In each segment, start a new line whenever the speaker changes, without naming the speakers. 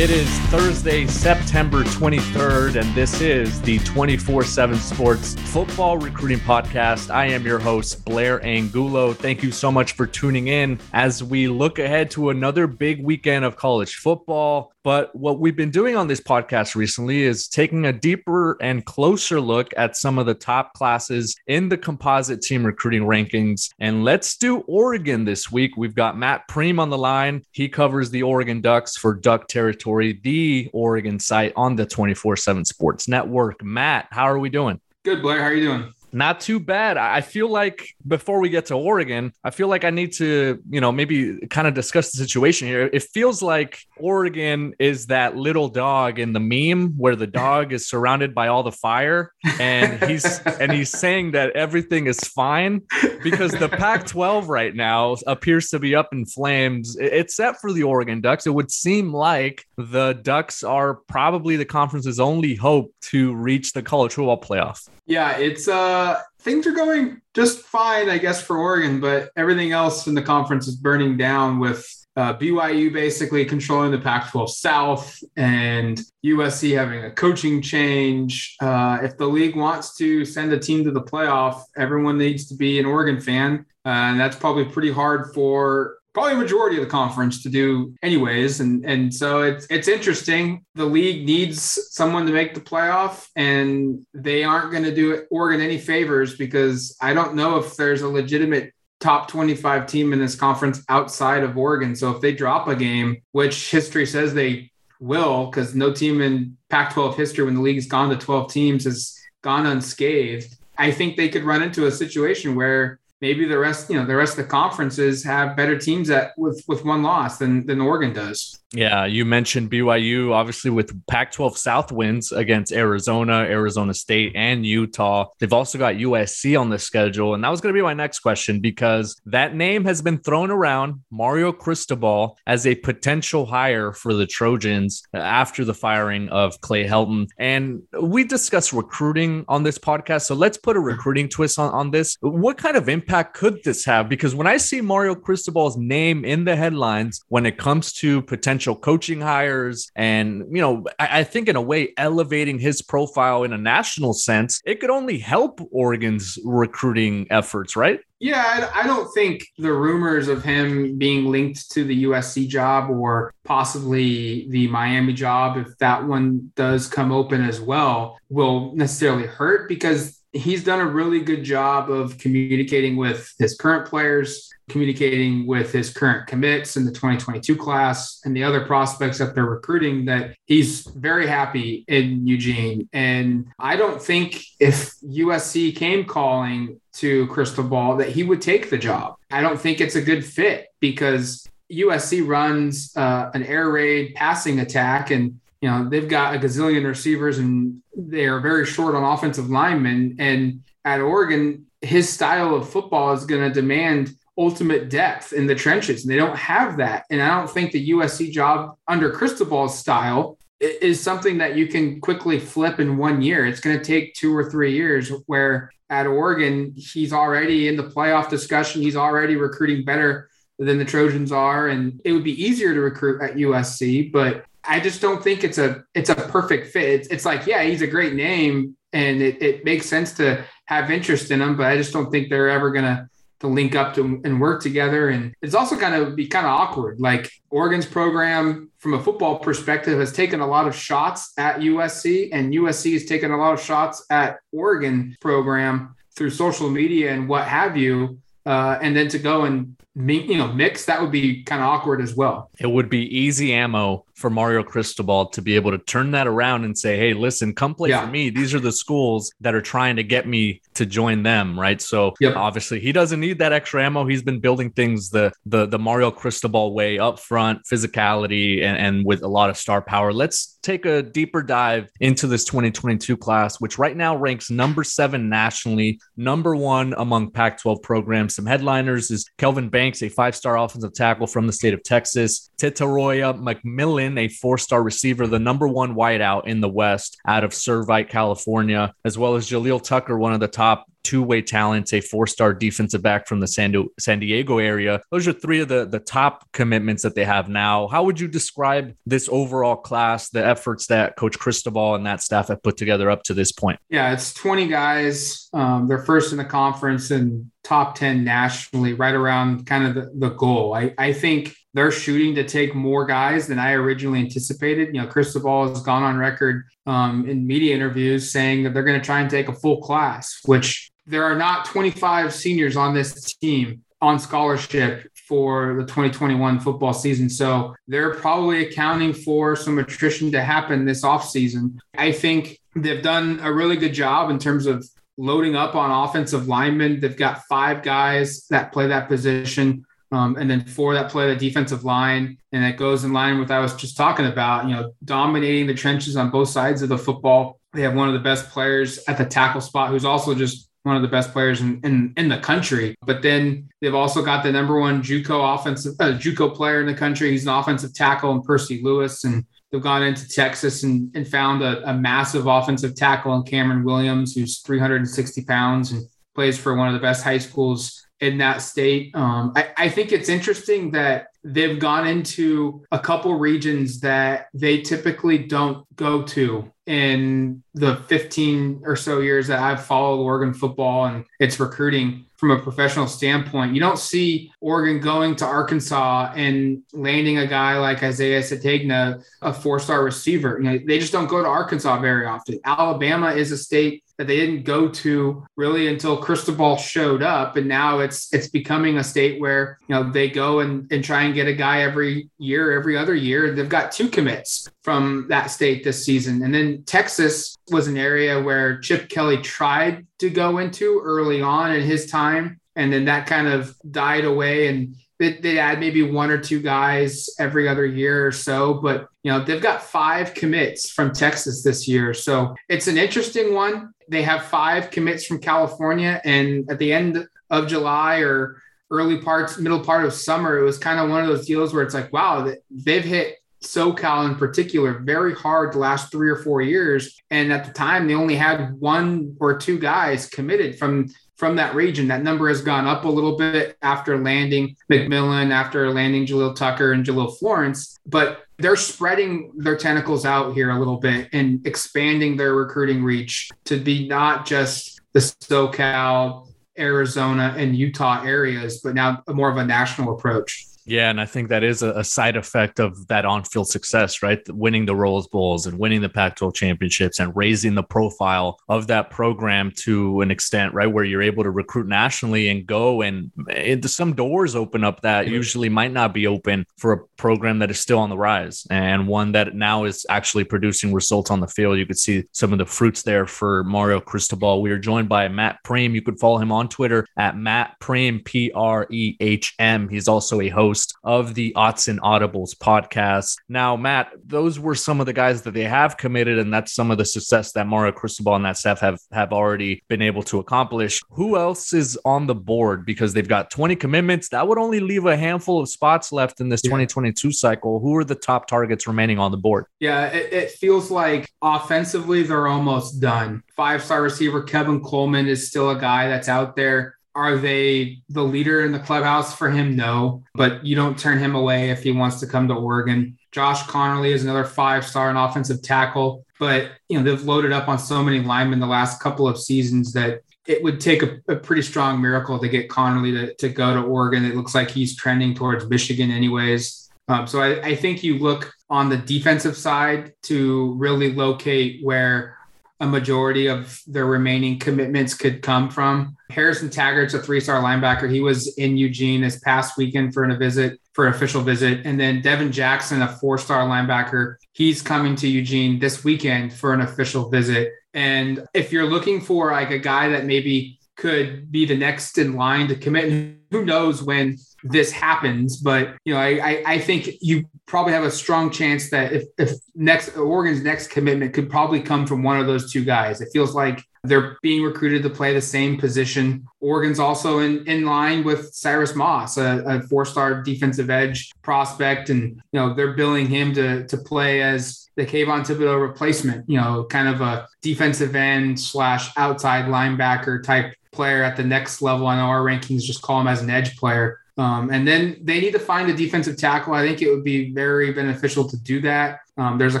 It is Thursday, September 23rd, and this is the 24 7 Sports Football Recruiting Podcast. I am your host, Blair Angulo. Thank you so much for tuning in as we look ahead to another big weekend of college football. But what we've been doing on this podcast recently is taking a deeper and closer look at some of the top classes in the composite team recruiting rankings. And let's do Oregon this week. We've got Matt Prehm on the line. He covers the Oregon Ducks for Duck Territory, the Oregon site on the 24 7 Sports Network. Matt, how are we doing?
Good, Blair. How are you doing?
Not too bad. I feel like before we get to Oregon, I feel like I need to, you know, maybe kind of discuss the situation here. It feels like Oregon is that little dog in the meme where the dog is surrounded by all the fire and he's and he's saying that everything is fine because the Pac-12 right now appears to be up in flames except for the Oregon Ducks. It would seem like the Ducks are probably the conference's only hope to reach the college football playoff.
Yeah, it's uh things are going just fine, I guess, for Oregon, but everything else in the conference is burning down with uh, BYU basically controlling the Pac 12 South and USC having a coaching change. Uh, if the league wants to send a team to the playoff, everyone needs to be an Oregon fan. Uh, and that's probably pretty hard for probably majority of the conference to do anyways. And and so it's it's interesting. The league needs someone to make the playoff and they aren't going to do Oregon any favors because I don't know if there's a legitimate top 25 team in this conference outside of Oregon. So if they drop a game which history says they will cuz no team in Pac-12 history when the league has gone to 12 teams has gone unscathed I think they could run into a situation where maybe the rest, you know, the rest of the conferences have better teams that with with one loss than than Oregon does.
Yeah, you mentioned BYU, obviously with Pac 12 South wins against Arizona, Arizona State, and Utah. They've also got USC on the schedule. And that was going to be my next question because that name has been thrown around Mario Cristobal as a potential hire for the Trojans after the firing of Clay Helton. And we discussed recruiting on this podcast. So let's put a recruiting twist on, on this. What kind of impact could this have? Because when I see Mario Cristobal's name in the headlines when it comes to potential potential coaching hires and, you know, I, I think in a way elevating his profile in a national sense, it could only help Oregon's recruiting efforts, right?
Yeah, I don't think the rumors of him being linked to the USC job or possibly the Miami job, if that one does come open as well, will necessarily hurt because he's done a really good job of communicating with his current players, communicating with his current commits in the 2022 class and the other prospects that they're recruiting that he's very happy in Eugene. And I don't think if USC came calling to Cristobal that he would take the job. I don't think it's a good fit because USC runs uh, an air raid passing attack and you know they've got a gazillion receivers and they are very short on offensive linemen and at Oregon his style of football is going to demand ultimate depth in the trenches. And they don't have that. And I don't think the USC job under Cristobal's style is something that you can quickly flip in one year. It's going to take two or three years where at Oregon, he's already in the playoff discussion. He's already recruiting better than the Trojans are. And it would be easier to recruit at USC, but I just don't think it's a it's a perfect fit. It's, it's like, yeah, he's a great name and it, it makes sense to have interest in him, but I just don't think they're ever gonna to link up to and work together. And it's also kind of be kind of awkward. Like Oregon's program, from a football perspective, has taken a lot of shots at USC, and USC has taken a lot of shots at Oregon program through social media and what have you. Uh, and then to go and you know mix, that would be kind of awkward as well.
It would be easy ammo for Mario Cristobal to be able to turn that around and say, "Hey, listen, come play yeah. for me. These are the schools that are trying to get me to join them." Right. So yep. obviously, he doesn't need that extra ammo. He's been building things the the the Mario Cristobal way up front, physicality, and, and with a lot of star power. Let's take a deeper dive into this 2022 class, which right now ranks number seven nationally, number one among Pac-12 programs. Some headliners is Kelvin Banks, a five-star offensive tackle from the state of Texas, Tetairoa McMillan a four star receiver, the number one wideout in the West out of Servite, California, as well as Jaleel Tucker, one of the top two way talents, a four star defensive back from the San, San Diego area. Those are three of the, the top commitments that they have now. How would you describe this overall class, the efforts that Coach Cristobal and that staff have put together up to this point?
Yeah, it's 20 guys. Um, they're first in the conference and top 10 nationally, right around kind of the, the goal. I, I think they're shooting to take more guys than I originally anticipated. You know, Cristobal has gone on record um, in media interviews saying that they're going to try and take a full class, which there are not 25 seniors on this team on scholarship for the 2021 football season. So they're probably accounting for some attrition to happen this offseason. I think they've done a really good job in terms of loading up on offensive linemen. They've got five guys that play that position. Um, and then four that play the defensive line. And that goes in line with I was just talking about, you know, dominating the trenches on both sides of the football. They have one of the best players at the tackle spot who's also just one of the best players in, in, in the country. But then they've also got the number one JUCO offensive uh, JUCO player in the country. He's an offensive tackle and Percy Lewis. And they've gone into Texas and, and found a, a massive offensive tackle in Cameron Williams, who's 360 pounds and plays for one of the best high schools in that state. Um, I, I think it's interesting that they've gone into a couple regions that they typically don't go to in the 15 or so years that I've followed Oregon football and its recruiting from a professional standpoint. You don't see Oregon going to Arkansas and landing a guy like Isaiah Sategna, a four-star receiver. You know, they just don't go to Arkansas very often. Alabama is a state that they didn't go to really until Cristobal showed up. And now it's it's becoming a state where you know they go and, and try and get a guy every year, every other year. They've got two commits from that state this season. And then Texas was an area where Chip Kelly tried to go into early on in his time. And then that kind of died away. And they'd add maybe one or two guys every other year or so. But, you know, they've got five commits from Texas this year. So it's an interesting one. They have five commits from California. And at the end of July or early parts, middle part of summer, it was kind of one of those deals where it's like, wow, they've hit SoCal in particular very hard the last three or four years. And at the time, they only had one or two guys committed from from that region. That number has gone up a little bit after landing McMillan, after landing Jaleel Tucker and Jahlil Florence, but they're spreading their tentacles out here a little bit and expanding their recruiting reach to be not just the SoCal, Arizona, and Utah areas, but now more of a national approach.
Yeah, and I think that is a, side effect of that on-field success, right? Winning the Rose Bowls and winning the Pac-12 championships and raising the profile of that program to an extent, right, where you're able to recruit nationally and go and into some doors open up that mm-hmm. usually might not be open for a program that is still on the rise and one that now is actually producing results on the field. You could see some of the fruits there for Mario Cristobal. We are joined by Matt Prehm. You could follow him on Twitter at Matt Prehm, P R E H M. He's also a host host of the Odds and Audibles podcast. Now, Matt, those were some of the guys that they have committed, and that's some of the success that Mario Cristobal and that staff have have already been able to accomplish. Who else is on the board? Because they've got 20 commitments. That would only leave a handful of spots left in this yeah. 2022 cycle. Who are the top targets remaining on the board?
Yeah, it, it feels like offensively they're almost done. Five star receiver Kevin Coleman is still a guy that's out there. Are they the leader in the clubhouse for him? No, but you don't turn him away if he wants to come to Oregon. Josh Conerly is another five star and offensive tackle, but you know they've loaded up on so many linemen the last couple of seasons that it would take a, a pretty strong miracle to get Conerly to, to go to Oregon. It looks like he's trending towards Michigan, anyways. Um, so I, I think you look on the defensive side to really locate where a majority of their remaining commitments could come from. Harrison Taggart's a three star linebacker. He was in Eugene this past weekend for a visit, for an official visit. And then Devin Jackson, a four star linebacker, he's coming to Eugene this weekend for an official visit. And if you're looking for like a guy that maybe could be the next in line to commit, who knows when this happens, but you know, I, I, I think you probably have a strong chance that if, if next Oregon's next commitment could probably come from one of those two guys. It feels like they're being recruited to play the same position. Oregon's also in, in line with Cyrus Moss, a, a four-star defensive edge prospect, and you know they're billing him to to play as the Kayvon Thibodeaux replacement. You know, kind of a defensive end slash outside linebacker type player at the next level. I know our rankings just call him as an edge player. Um, and then they need to find a defensive tackle. I think it would be very beneficial to do that. Um, there's a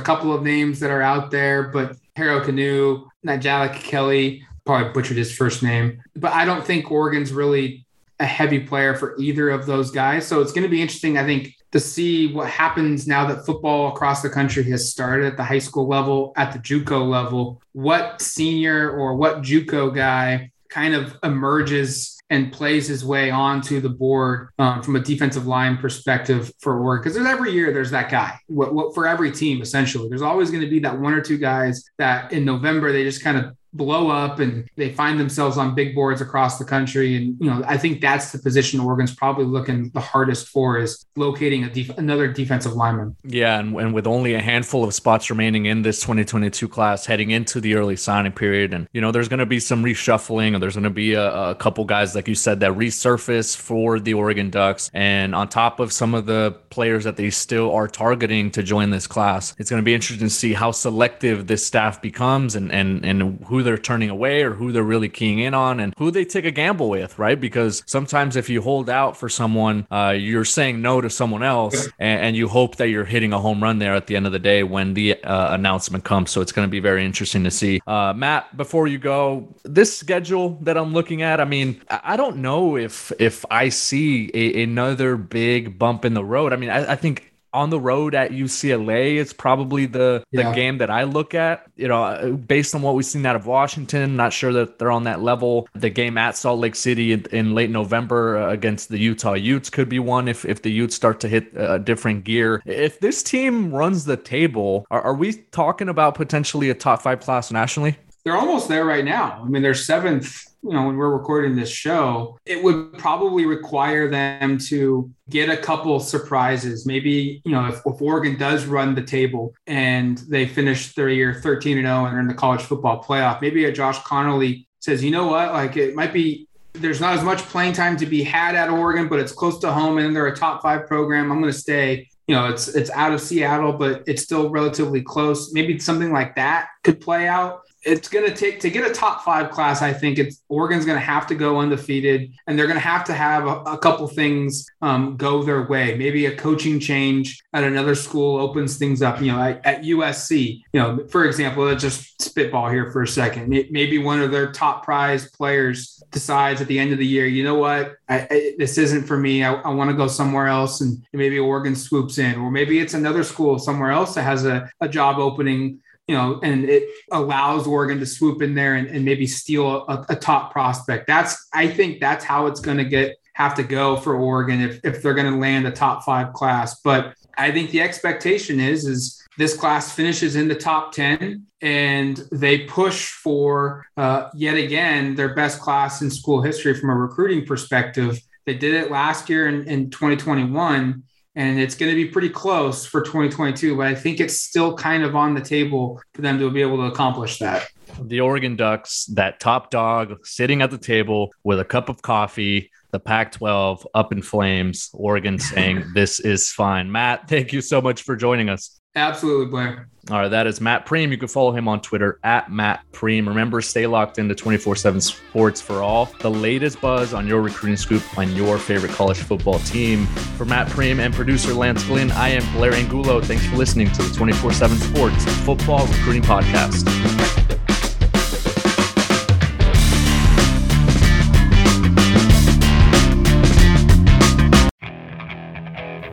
couple of names that are out there, but Harold Kanu, Nyjalik Kelly, probably butchered his first name, but I don't think Oregon's really a heavy player for either of those guys. So it's going to be interesting, I think, to see what happens now that football across the country has started at the high school level, at the JUCO level. What senior or what JUCO guy kind of emerges and plays his way onto the board um, from a defensive line perspective for Oregon. Because there's every year there's that guy. What, what for every team essentially. There's always going to be that one or two guys that in November they just kind of blow up and they find themselves on big boards across the country. And, you know, I think that's the position Oregon's probably looking the hardest for is locating a def- another defensive lineman.
Yeah. And, and with only a handful of spots remaining in this 2022 class heading into the early signing period. And, you know, there's going to be some reshuffling and there's going to be a, a couple guys, like you said, that resurface for the Oregon Ducks. And on top of some of the players that they still are targeting to join this class, it's going to be interesting to see how selective this staff becomes and, and, and who they're turning away or who they're really keying in on and who they take a gamble with, right? Because sometimes if you hold out for someone, uh, you're saying no to someone else and, and, you hope that you're hitting a home run there at the end of the day when the uh, announcement comes. So it's going to be very interesting to see. Uh, Matt, before you go, this schedule that I'm looking at, I mean, I don't know if if I see a, another big bump in the road. I mean, I, I think on the road at UCLA is probably the the yeah. game that I look at. You know, based on what we've seen out of Washington, not sure that they're on that level. The game at Salt Lake City in, in late November uh, against the Utah Utes could be one if if the Utes start to hit a different gear. If this team runs the table, are, are we talking about potentially a top five class nationally?
They're almost there right now. I mean, they're seventh you know, when we're recording this show, it would probably require them to get a couple surprises. Maybe, you know, if, if Oregon does run the table and they finish their year 13 and 0 and are in the college football playoff, maybe a Josh Conerly says, you know what, like it might be there's not as much playing time to be had at Oregon, but it's close to home and they're a top five program. I'm going to stay. You know, it's it's out of Seattle, but it's still relatively close. Maybe something like that could play out it's going to take to get a top five class. I think it's Oregon's going to have to go undefeated, and they're going to have to have a, a couple things um, go their way. Maybe a coaching change at another school opens things up. You know, at, at USC, you know, for example, let's just spitball here for a second. Maybe one of their top prize players decides at the end of the year, you know what, I, I, this isn't for me. I, I want to go somewhere else, and maybe Oregon swoops in, or maybe it's another school somewhere else that has a, a job opening you know, and it allows Oregon to swoop in there and, and maybe steal a, a, top prospect. That's I think that's how it's going to get have to go for Oregon if, if they're going to land a top five class. But I think the expectation is is this class finishes in the top 10 and they push for uh, yet again their best class in school history from a recruiting perspective. They did it last year in, in 2021 and it's going to be pretty close for 2022 but i think it's still kind of on the table for them to be able to accomplish that.
The oregon ducks that top dog sitting at the table with a cup of coffee the pac 12 up in flames oregon saying this is fine matt thank you so much for joining us
Absolutely, Blair.
All right, that is Matt Prehm. You can follow him on Twitter at Matt Prehm. Remember, stay locked into 24 7 sports for all the latest buzz on your recruiting scoop on your favorite college football team. For Matt Prehm and producer Lance Glynn, I am Blair Angulo. Thanks for listening to the 24 7 Sports Football Recruiting Podcast.